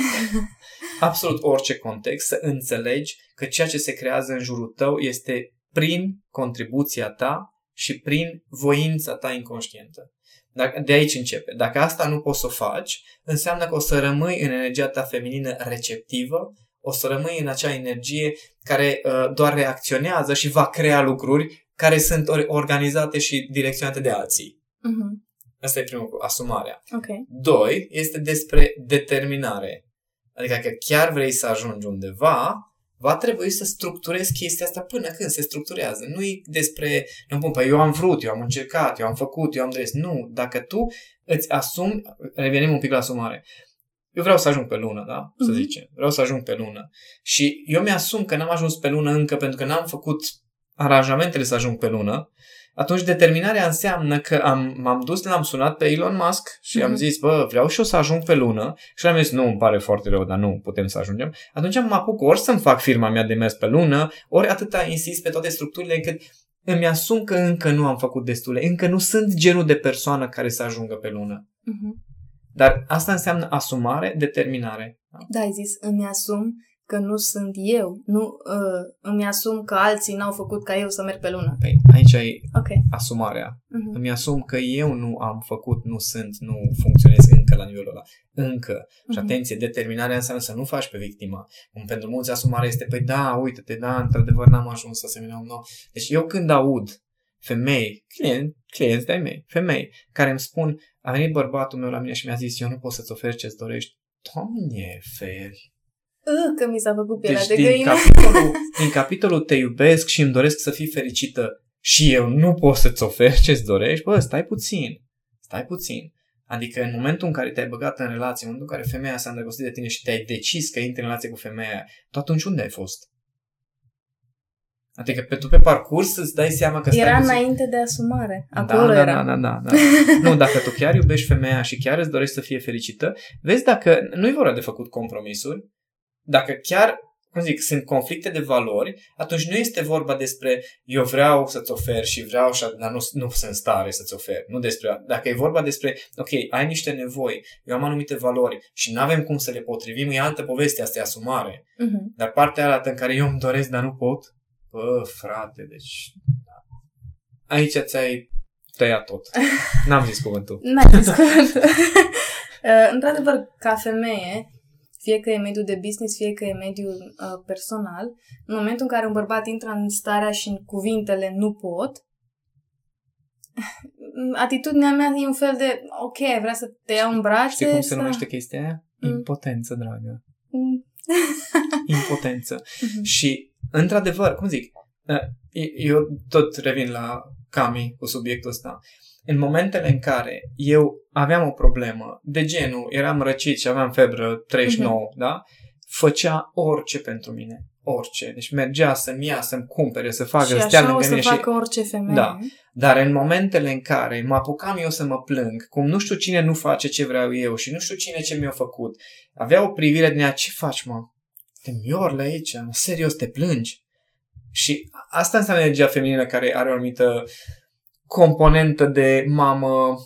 <laughs> absolut orice context, să înțelegi că ceea ce se creează în jurul tău este prin contribuția ta și prin voința ta inconștientă. Dacă, de aici începe. Dacă asta nu poți să o faci, înseamnă că o să rămâi în energia ta feminină receptivă, o să rămâi în acea energie care uh, doar reacționează și va crea lucruri care sunt organizate și direcționate de alții. Uh-huh. Asta e primul lucru, asumarea. Okay. Doi, este despre determinare. Adică că chiar vrei să ajungi undeva, va trebui să structurezi chestia asta până când se structurează. Nu e despre, nu pun, păi eu am vrut, eu am încercat, eu am făcut, eu am dres. Nu, dacă tu îți asumi, revenim un pic la asumare, eu vreau să ajung pe lună, da? Să Mhm. zicem. Vreau să ajung pe lună. Și eu mi-asum că n-am ajuns pe lună încă pentru că n-am făcut aranjamentele să ajung pe lună. Atunci determinarea înseamnă că am, m-am dus, l-am sunat pe Elon Musk și am Mhm. zis, bă, vreau și eu să ajung pe lună. Și l-am zis, nu, îmi pare foarte rău, dar nu putem să ajungem. Atunci mă apuc ori să-mi fac firma mea de mers pe lună, ori atâta insist pe toate structurile încât îmi asum că încă nu am făcut destule, încă nu sunt genul de persoană care să ajungă pe lună. Mhm. Dar asta înseamnă asumare, determinare. Da, ai zis, îmi asum că nu sunt eu. Nu uh, îmi asum că alții n-au făcut ca eu să merg pe lună. Păi, aici e Ok. asumarea. Mhm. Îmi asum că eu nu am făcut, nu sunt, nu funcționez încă la nivelul ăla. Încă. Și Mhm. atenție, determinarea înseamnă să nu faci pe victima. Cum pentru mulți asumarea este, păi da, uite-te, da, într-adevăr n-am ajuns asemenea un nou. Deci eu când aud femei, clienți, clienți de-ai mei, femei, care îmi spun, a venit bărbatul meu la mine și mi-a zis, eu nu pot să-ți oferi ce-ți dorești. Doamne, feri! Uh, că mi s-a făcut pielea Deci de din găină. capitolul, din capitolul te iubesc și îmi doresc să fii fericită și eu nu pot să-ți ofer ce-ți dorești, bă, stai puțin. Stai puțin. Adică în momentul în care te-ai băgat în relație, în momentul în care femeia s-a îndrăgostit de tine și te-ai decis că intri în relație cu femeia aia, tu atunci unde ai fost? Adică pe tu pe parcurs îți dai seama că stai Era puțin. înainte de asumare. Acolo da, da, era. da, da, da, da. nu, dacă tu chiar iubești femeia și chiar îți dorești să fie fericită, vezi dacă nu-i vorba de făcut compromisuri, dacă chiar, cum zic, sunt conflicte de valori, atunci nu este vorba despre eu vreau să-ți ofer și vreau, și, dar nu, nu sunt în stare să-ți ofer. Nu despre, dacă e vorba despre, ok, ai niște nevoi, eu am anumite valori și nu avem cum să le potrivim, e altă poveste, asta e asumare. Mhm. Dar partea aia în care eu îmi doresc, dar nu pot, bă, frate, deci... Aici ți-ai tăiat tot. <laughs> N-am zis cuvântul. N-ai zis cuvântul. <laughs> <laughs> Uh, Într-adevăr, ca femeie, fie că e mediul de business, fie că e mediul uh, personal, în momentul în care un bărbat intră în starea și în cuvintele nu pot, <laughs> atitudinea mea e un fel de, ok, vrea să te iau în brațe. Știi cum se să... numește chestia aia? Mm. Impotență, dragă. Mm. <laughs> Impotență. Mhm. Și, într-adevăr, cum zic, uh, eu tot revin la Cami cu subiectul ăsta. În momentele în care eu aveam o problemă de genul, eram răcit și aveam febră 39, da? Făcea orice pentru mine. Orice. Deci mergea să-mi ia, să-mi cumpere, să facă, și să stea așa o lângă să mine. facă și... orice femeie. Da. Dar în momentele în care mă apucam eu să mă plâng, cum nu știu cine nu face ce vreau eu și nu știu cine ce mi-a făcut, avea o privire din ea, ce faci, mă? Te miorle aici, serios, te plângi. Și asta înseamnă energia feminină care are o anumită componentă de mamă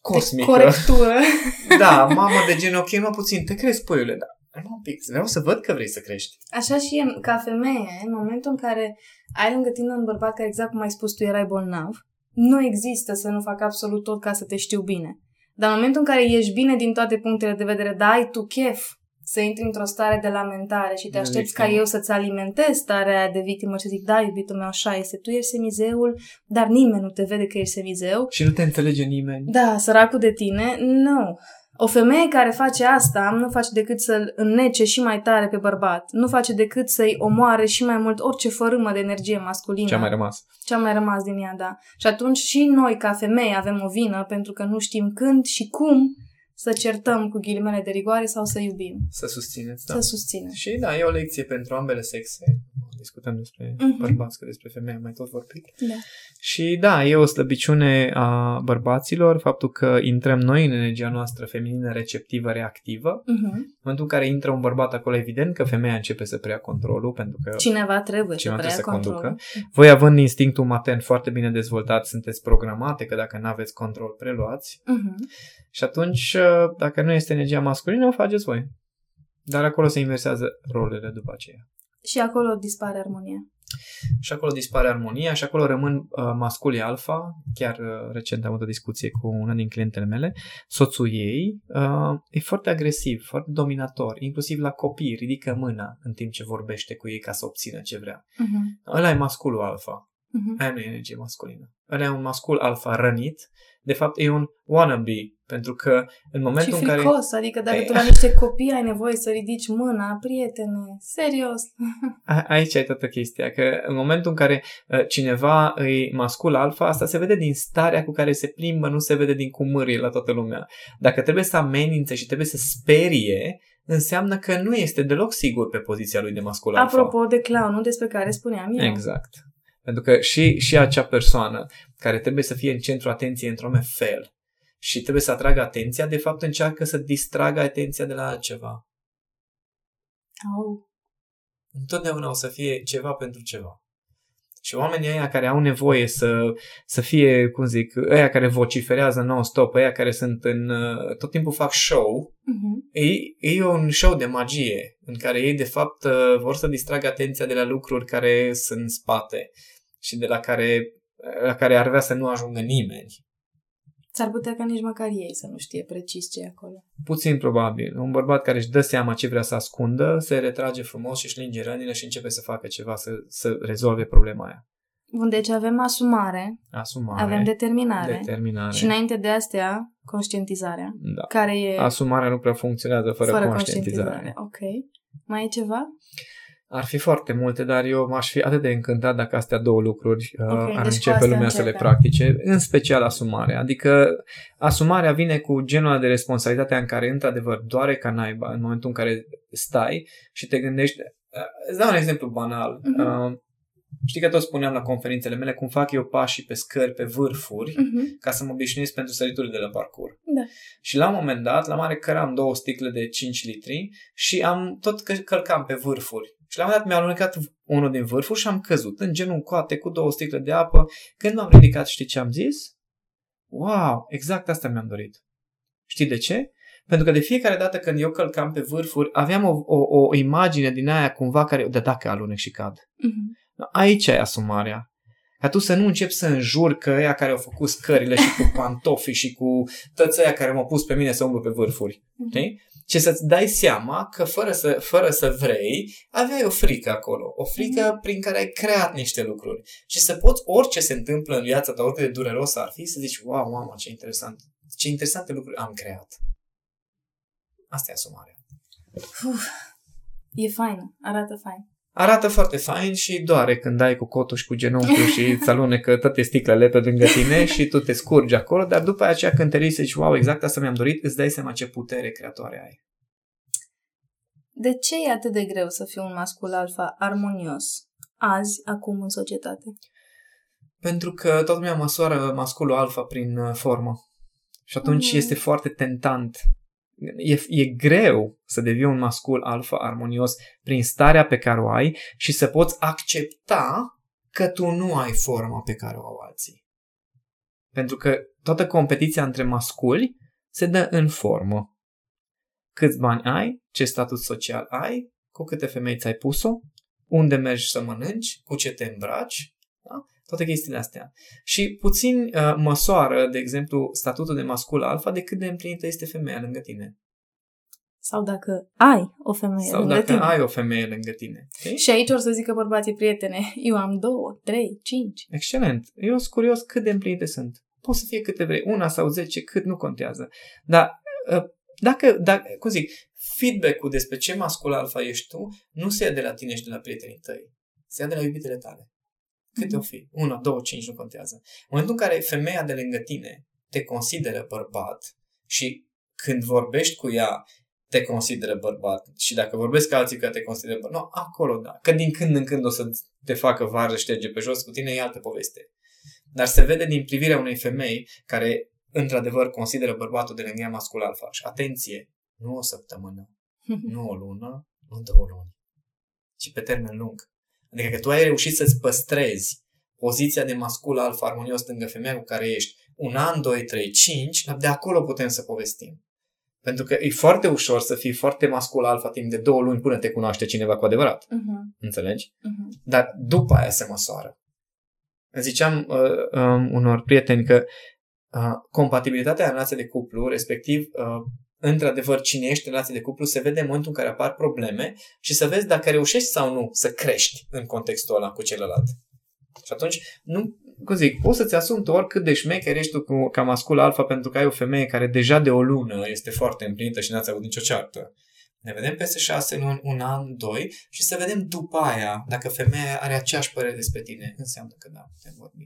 cosmică. De corectură. <laughs> Da, mamă de gen, ok, mă puțin, te crezi, puiule, dar mă un pic, vreau să văd că vrei să crești. Așa și e, ca femeie, în momentul în care ai lângă tine un bărbat care, exact cum ai spus tu, erai bolnav, nu există să nu fac absolut tot ca să te știu bine. Dar în momentul în care ești bine din toate punctele de vedere, dar ai tu chef să intri într-o stare de lamentare și te De aștepți ca victimă. eu să-ți alimentezi starea aia de victimă și zic, da, iubitul meu, așa este, tu ești semizeul, dar nimeni nu te vede că ești semizeu. Și nu te înțelege nimeni. Da, săracul de tine, nu. O femeie care face asta nu face decât să-l înnece și mai tare pe bărbat. Nu face decât să-i omoare și mai mult orice fărâmă de energie masculină. Ce a mai rămas. Ce a mai rămas din ea, da. Și atunci și noi, ca femei, avem o vină pentru că nu știm când și cum să certăm cu ghilimele de rigoare sau să iubim. Să susțineți, da. Să susținem. Și da, e o lecție pentru ambele sexe. Discutăm despre Mhm. bărbați, că despre femei am mai tot vorbit. Da. Și da, e o slăbiciune a bărbaților, faptul că intrăm noi în energia noastră feminină receptivă, reactivă. Uh-huh. În momentul în care intră un bărbat acolo, evident că femeia începe să preia controlul, pentru că Cineva trebuie Cineva să preia trebuie să controlul. voi având instinctul matern foarte bine dezvoltat, sunteți programate că dacă nu aveți control, preluați. Uh-huh. Și atunci, uh, dacă nu este energia masculină, o faceți voi. Dar acolo se inversează rolurile după aceea. Și acolo dispare armonia. Și acolo dispare armonia și acolo rămân uh, masculii alfa. Chiar uh, recent am avut o discuție cu una din clientele mele. Soțul ei uh, e foarte agresiv, foarte dominator, inclusiv la copii, ridică mâna în timp ce vorbește cu ei ca să obțină ce vrea. Uh-huh. Ăla e masculul alfa. Uh-huh. Aia nu e energie masculină. Ăla e un mascul alfa rănit, de fapt e un wannabe. Pentru că în momentul și în care... fricos, adică dacă Ei. tu la niște copii ai nevoie să ridici mâna, prietene, serios. <laughs> A- Aici e toată chestia, că în momentul în care uh, cineva îi mascul alfa, asta se vede din starea cu care se plimbă, nu se vede din cum mârie la toată lumea. Dacă trebuie să amenințe și trebuie să sperie, înseamnă că nu este deloc sigur pe poziția lui de mascul alfa. Apropo de clownul despre care spuneam eu. Exact. Pentru că și, și acea persoană care trebuie să fie în centru atenției într-un fel și trebuie să atragă atenția, de fapt încearcă să distragă atenția de la altceva. Au. Întotdeauna o să fie ceva pentru ceva. Și oamenii ăia care au nevoie să, să fie, cum zic, ăia care vociferează non-stop, ăia care sunt în, uh, tot timpul fac show, Mhm. e, e un show de magie în care ei de fapt uh, vor să distragă atenția de la lucruri care sunt în spate și de la care, la care ar vrea să nu ajungă nimeni. S-ar putea ca nici măcar ei să nu știe precis ce e acolo. Puțin probabil. Un bărbat care își dă seama ce vrea să ascundă, se retrage frumos și își linge rănile și începe să facă ceva să, să rezolve problema aia. Bun, deci avem asumare, Asumare. avem determinare, determinare. și înainte de astea, conștientizarea, da. care e Asumarea nu prea funcționează fără, fără conștientizare. conștientizare. Ok. Mai e ceva? Ar fi foarte multe, dar eu m-aș fi atât de încântat dacă astea două lucruri uh, Ok, ar deci cu începe astea lumea să le începem. practice, în special asumarea. Adică asumarea vine cu genul ăla de responsabilitate în care într-adevăr doare ca naiba în momentul în care stai și te gândești. Uh, îți dau un exemplu banal. Mhm. Uh, știi că tot spuneam la conferințele mele cum fac eu pașii pe scări, pe vârfuri, Mhm. ca să mă obișnuiesc pentru săriturile de la parcurs. Da. Și la un moment dat, la mare căram două sticle de 5 litri și am tot că- călcam pe vârfuri. Și la un moment dat mi-a alunecat unul din vârfuri și am căzut în genul coate cu două sticle de apă. Când m-am ridicat, știi ce am zis? Wow, exact asta mi-am dorit. Știi de ce? Pentru că de fiecare dată când eu călcam pe vârfuri, aveam o, o, o imagine din aia cumva care, de dacă alunec și cad. Mhm. Aici e asumarea. Ca tu să nu începi să înjuri că ăia care au făcut scările și cu pantofi și cu toți ăia care m-au pus pe mine să umblu pe vârfuri. Mhm. Știi? Și să-ți dai seama că fără să, fără să vrei, aveai o frică acolo. O frică prin care ai creat niște lucruri. Și să poți, orice se întâmplă în viața ta, oricât de dureros ar fi, să zici, wow, mamă, ce interesant. Ce interesante lucruri am creat. Asta e asumarea. Uf, e fain, arată fain. Arată foarte fain și doare când dai cu cotul și cu genunchiul și îți alunecă toate sticlele pe lângă tine și tu te scurgi acolo, dar după aceea când te ridici și zici, wow, exact asta mi-am dorit, îți dai seama ce putere creatoare ai. De ce e atât de greu să fii un mascul alfa armonios azi, acum, în societate? Pentru că toată lumea măsoară masculul alfa prin uh, formă. Și atunci Mhm. este foarte tentant. E, e greu să devii un mascul alfa armonios prin starea pe care o ai și să poți accepta că tu nu ai forma pe care o au alții. Pentru că toată competiția între masculi se dă în formă. Câți bani ai, ce statut social ai, cu câte femei ți-ai pus-o, unde mergi să mănânci, cu ce te îmbraci, da? Toate chestiile astea. Și puțin uh, măsoară, de exemplu, statutul de mascul alfa de cât de împlinită este femeia lângă tine. Sau dacă ai o femeie Sau lângă dacă tine. ai o femeie lângă tine. Okay? Și aici or să zică bărbații prietene, <laughs> eu am două, trei, cinci. Excelent. Eu sunt curios cât de împlinite sunt. Poți să fie câte vrei, una sau zece, cât nu contează. Dar uh, dacă, dacă, cum zic, feedback-ul despre ce mascul alfa ești tu, nu se ia de la tine și de la prietenii tăi. Se ia de la iubitele tale. Câte o fi? Una, două, cinci, nu contează. În momentul în care femeia de lângă tine te consideră bărbat și când vorbești cu ea te consideră bărbat și dacă vorbesc cu alții că te consideră bărbat, nu, acolo da. Că din când în când o să te facă varză șterge pe jos cu tine, e altă poveste. Dar se vede din privirea unei femei care într-adevăr consideră bărbatul de lângă ea mascul alfa. Și atenție, nu o săptămână, <laughs> nu o lună, nu două luni, ci pe termen lung. Adică că tu ai reușit să-ți păstrezi poziția de mascul alfa armonios lângă femeia cu care ești un an, doi, trei, cinci, de acolo putem să povestim. Pentru că e foarte ușor să fii foarte mascul alfa timp de două luni până te cunoaște cineva cu adevărat. Uh-huh, Înțelegi? uh-huh. Dar după aia se măsoară. Ziceam uh, um, unor prieteni că uh, compatibilitatea în relație de cuplu, respectiv uh, într-adevăr cine ești în relație de cuplu, se vede în momentul în care apar probleme și să vezi dacă reușești sau nu să crești în contextul ăla cu celălalt. Și atunci, nu, cum zic, poți să-ți asumi tu oricât de șmecher ești tu cu, ca mascul alfa pentru că ai o femeie care deja de o lună este foarte împlinită și n-ați avut nicio ceartă. Ne vedem peste șase luni, un an, doi și să vedem după aia dacă femeia are aceeași părere despre tine. Înseamnă că da, putem vorbi.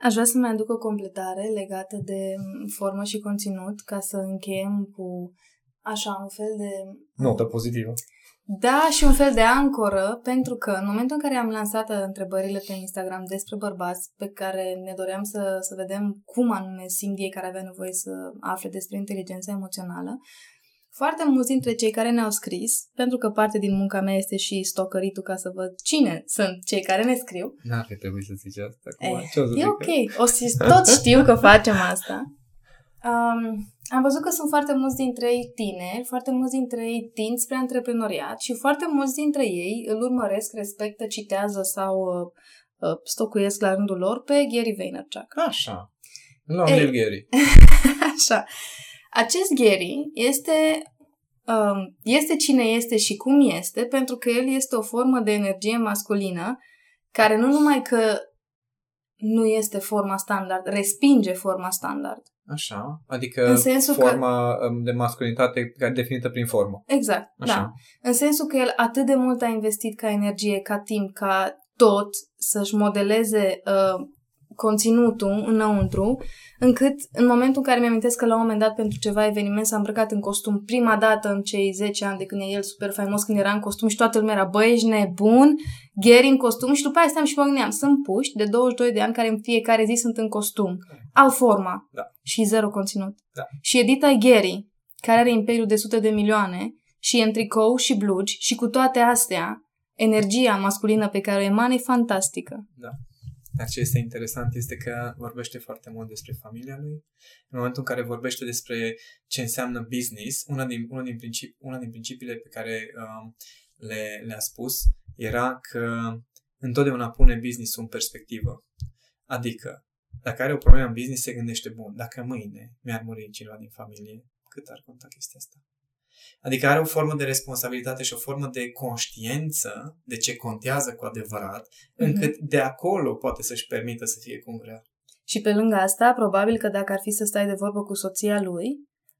Aș vrea să mai aduc o completare legată de formă și conținut ca să încheiem cu așa un fel de... Notă pozitivă. Da, și un fel de ancoră, pentru că în momentul în care am lansat întrebările pe Instagram despre bărbați, pe care ne doream să, să vedem cum anume simt ei care avea nevoie să afle despre inteligența emoțională, foarte mulți dintre cei care ne-au scris, pentru că parte din munca mea este și stocăritul ca să văd cine sunt cei care ne scriu. N-ar fi trebuit să zici asta. Acum. Eh, Ce o să e ok. O să tot știu că facem asta. Um, am văzut că sunt foarte mulți dintre ei tineri, foarte mulți dintre ei tind spre antreprenoriat și foarte mulți dintre ei îl urmăresc, respectă, citează sau uh, uh, stocuiesc la rândul lor pe Gary Vaynerchuk. Așa. La Ei, Gary. <laughs> Așa. Acest Gary este, um, este cine este și cum este, pentru că el este o formă de energie masculină care nu numai că nu este forma standard, respinge forma standard. Așa, adică în sensul forma că... Um, de masculinitate definită prin formă. Exact, Așa. da. În sensul că el atât de mult a investit ca energie, ca timp, ca tot să-și modeleze uh, conținutul înăuntru, încât în momentul în care mi-amintesc că la un moment dat pentru ceva eveniment s-a îmbrăcat în costum prima dată în cei 10 ani de când e el super faimos, când era în costum și toată lumea era, băi, ești nebun, Gary în costum și după aia stăm și mă gândeam, sunt puști de 22 de ani care în fiecare zi sunt în costum, au forma da. și zero conținut. Da. Și Edita Gary, care are imperiul de sute de milioane și e în tricou și blugi și cu toate astea, energia masculină pe care o emană e fantastică. Da. Dar ce este interesant este că vorbește foarte mult despre familia lui. În momentul în care vorbește despre ce înseamnă business, una din, una din, principi, una din principiile pe care um, le, le-a spus era că întotdeauna pune business în perspectivă. Adică, dacă are o problemă în business, se gândește, bun, dacă mâine mi-ar muri cineva din familie, cât ar conta chestia asta? Adică are o formă de responsabilitate și o formă de conștiență de ce contează cu adevărat, mm-hmm. încât de acolo poate să-și permită să fie cum vrea. Și pe lângă asta, probabil că dacă ar fi să stai de vorbă cu soția lui,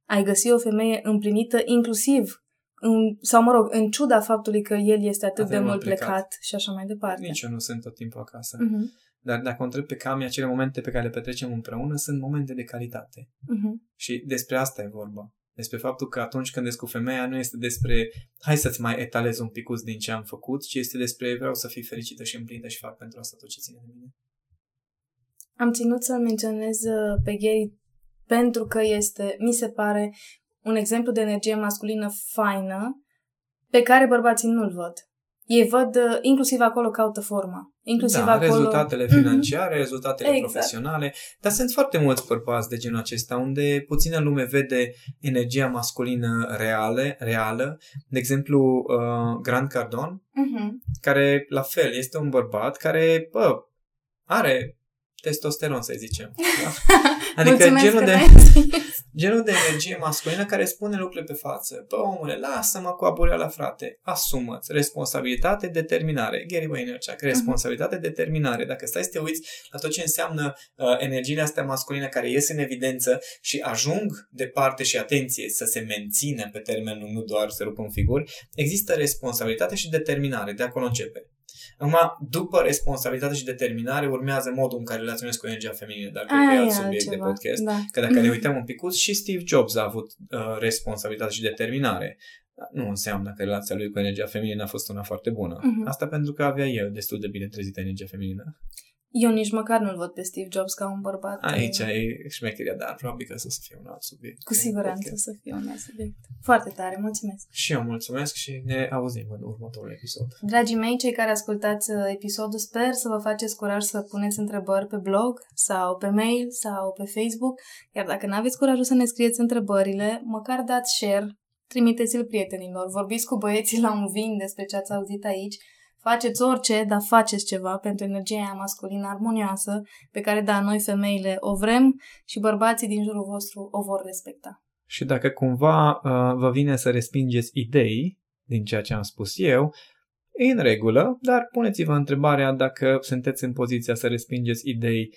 ai găsi o femeie împlinită inclusiv în, sau mă rog, în ciuda faptului că el este atât Avem de mult plecat. plecat și așa mai departe. Nici eu nu sunt tot timpul acasă. Uh-huh. Dar dacă o întreb pe Cami, acele momente pe care le petrecem împreună sunt momente de calitate. Uh-huh. Și despre asta e vorba despre faptul că atunci când ești cu femeia nu este despre hai să-ți mai etalez un picuț din ce am făcut, ci este despre vreau să fii fericită și împlinită și fac pentru asta tot ce ține de mine. Am ținut să-l menționez uh, pe Gary pentru că este, mi se pare, un exemplu de energie masculină faină pe care bărbații nu-l văd. Ei văd, uh, inclusiv acolo caută forma. Inclusiv da, acolo... rezultatele mhm. financiare, mm-hmm. rezultatele exact. profesionale, dar sunt foarte mulți bărbați de genul acesta, unde puțină lume vede energia masculină reale, reală. De exemplu, uh, Grant Cardone, mm-hmm. care, la fel, este un bărbat care, bă, are testosteron, să zicem. Da? <laughs> Adică genul de, genul de energie masculină care spune lucrurile pe față. Bă, omule, lasă-mă cu abureala, frate. Asumă-ți responsabilitate, determinare. Gary Vaynerchuk, mhm. responsabilitate, uh-huh. determinare. Dacă stai să te uiți la tot ce înseamnă uh, energiile astea masculine care ies în evidență și ajung departe și atenție să se mențină pe termen lung, nu doar să rupă în figuri, există responsabilitate și determinare. De acolo începe. Acum, după responsabilitate și determinare, urmează modul în care relaționezi cu energia feminină, dar cred că e alt subiect ceva. de podcast. Da. Că dacă ne <laughs> uităm un pic, și Steve Jobs a avut uh, responsabilitate și determinare. Nu înseamnă că relația lui cu energia feminină a fost una foarte bună. Uh-huh. Asta pentru că avea el destul de bine trezită energia feminină. Eu nici măcar nu-l văd pe Steve Jobs ca un bărbat. Aici e șmecheria, dar probabil că să fie un alt subiect. Cu siguranță să fie un alt subiect. Foarte tare, mulțumesc! Și eu mulțumesc și ne auzim în următorul episod. Dragii mei, cei care ascultați uh, episodul, sper să vă faceți curaj să puneți întrebări pe blog sau pe mail sau pe Facebook, iar dacă nu aveți curajul să ne scrieți întrebările, măcar dați share, trimiteți-l prietenilor, vorbiți cu băieții la un vin despre ce ați auzit aici, Faceți orice, dar faceți ceva pentru energia aia masculină armonioasă pe care, da, noi femeile o vrem și bărbații din jurul vostru o vor respecta. Și dacă cumva uh, vă vine să respingeți idei din ceea ce am spus eu, e în regulă, dar puneți-vă întrebarea dacă sunteți în poziția să respingeți idei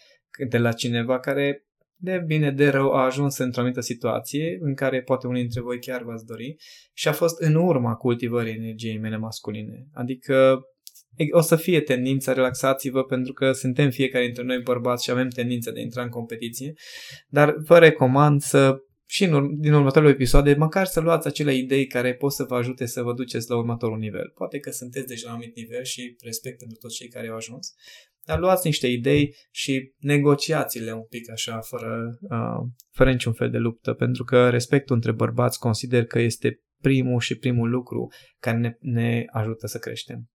de la cineva care de bine, de rău a ajuns într-o anumită situație în care poate unii dintre voi chiar v-ați dori și a fost în urma cultivării energiei mele masculine. Adică o să fie tendința, relaxați-vă pentru că suntem fiecare dintre noi bărbați și avem tendința de a intra în competiție, dar vă recomand să și în, din următoarele episoade, măcar să luați acele idei care pot să vă ajute să vă duceți la următorul nivel. Poate că sunteți deja la un anumit nivel și respect pentru toți cei care au ajuns, dar luați niște idei și negociați-le un pic așa, fără, uh, fără niciun fel de luptă, pentru că respectul între bărbați consider că este primul și primul lucru care ne, ne ajută să creștem.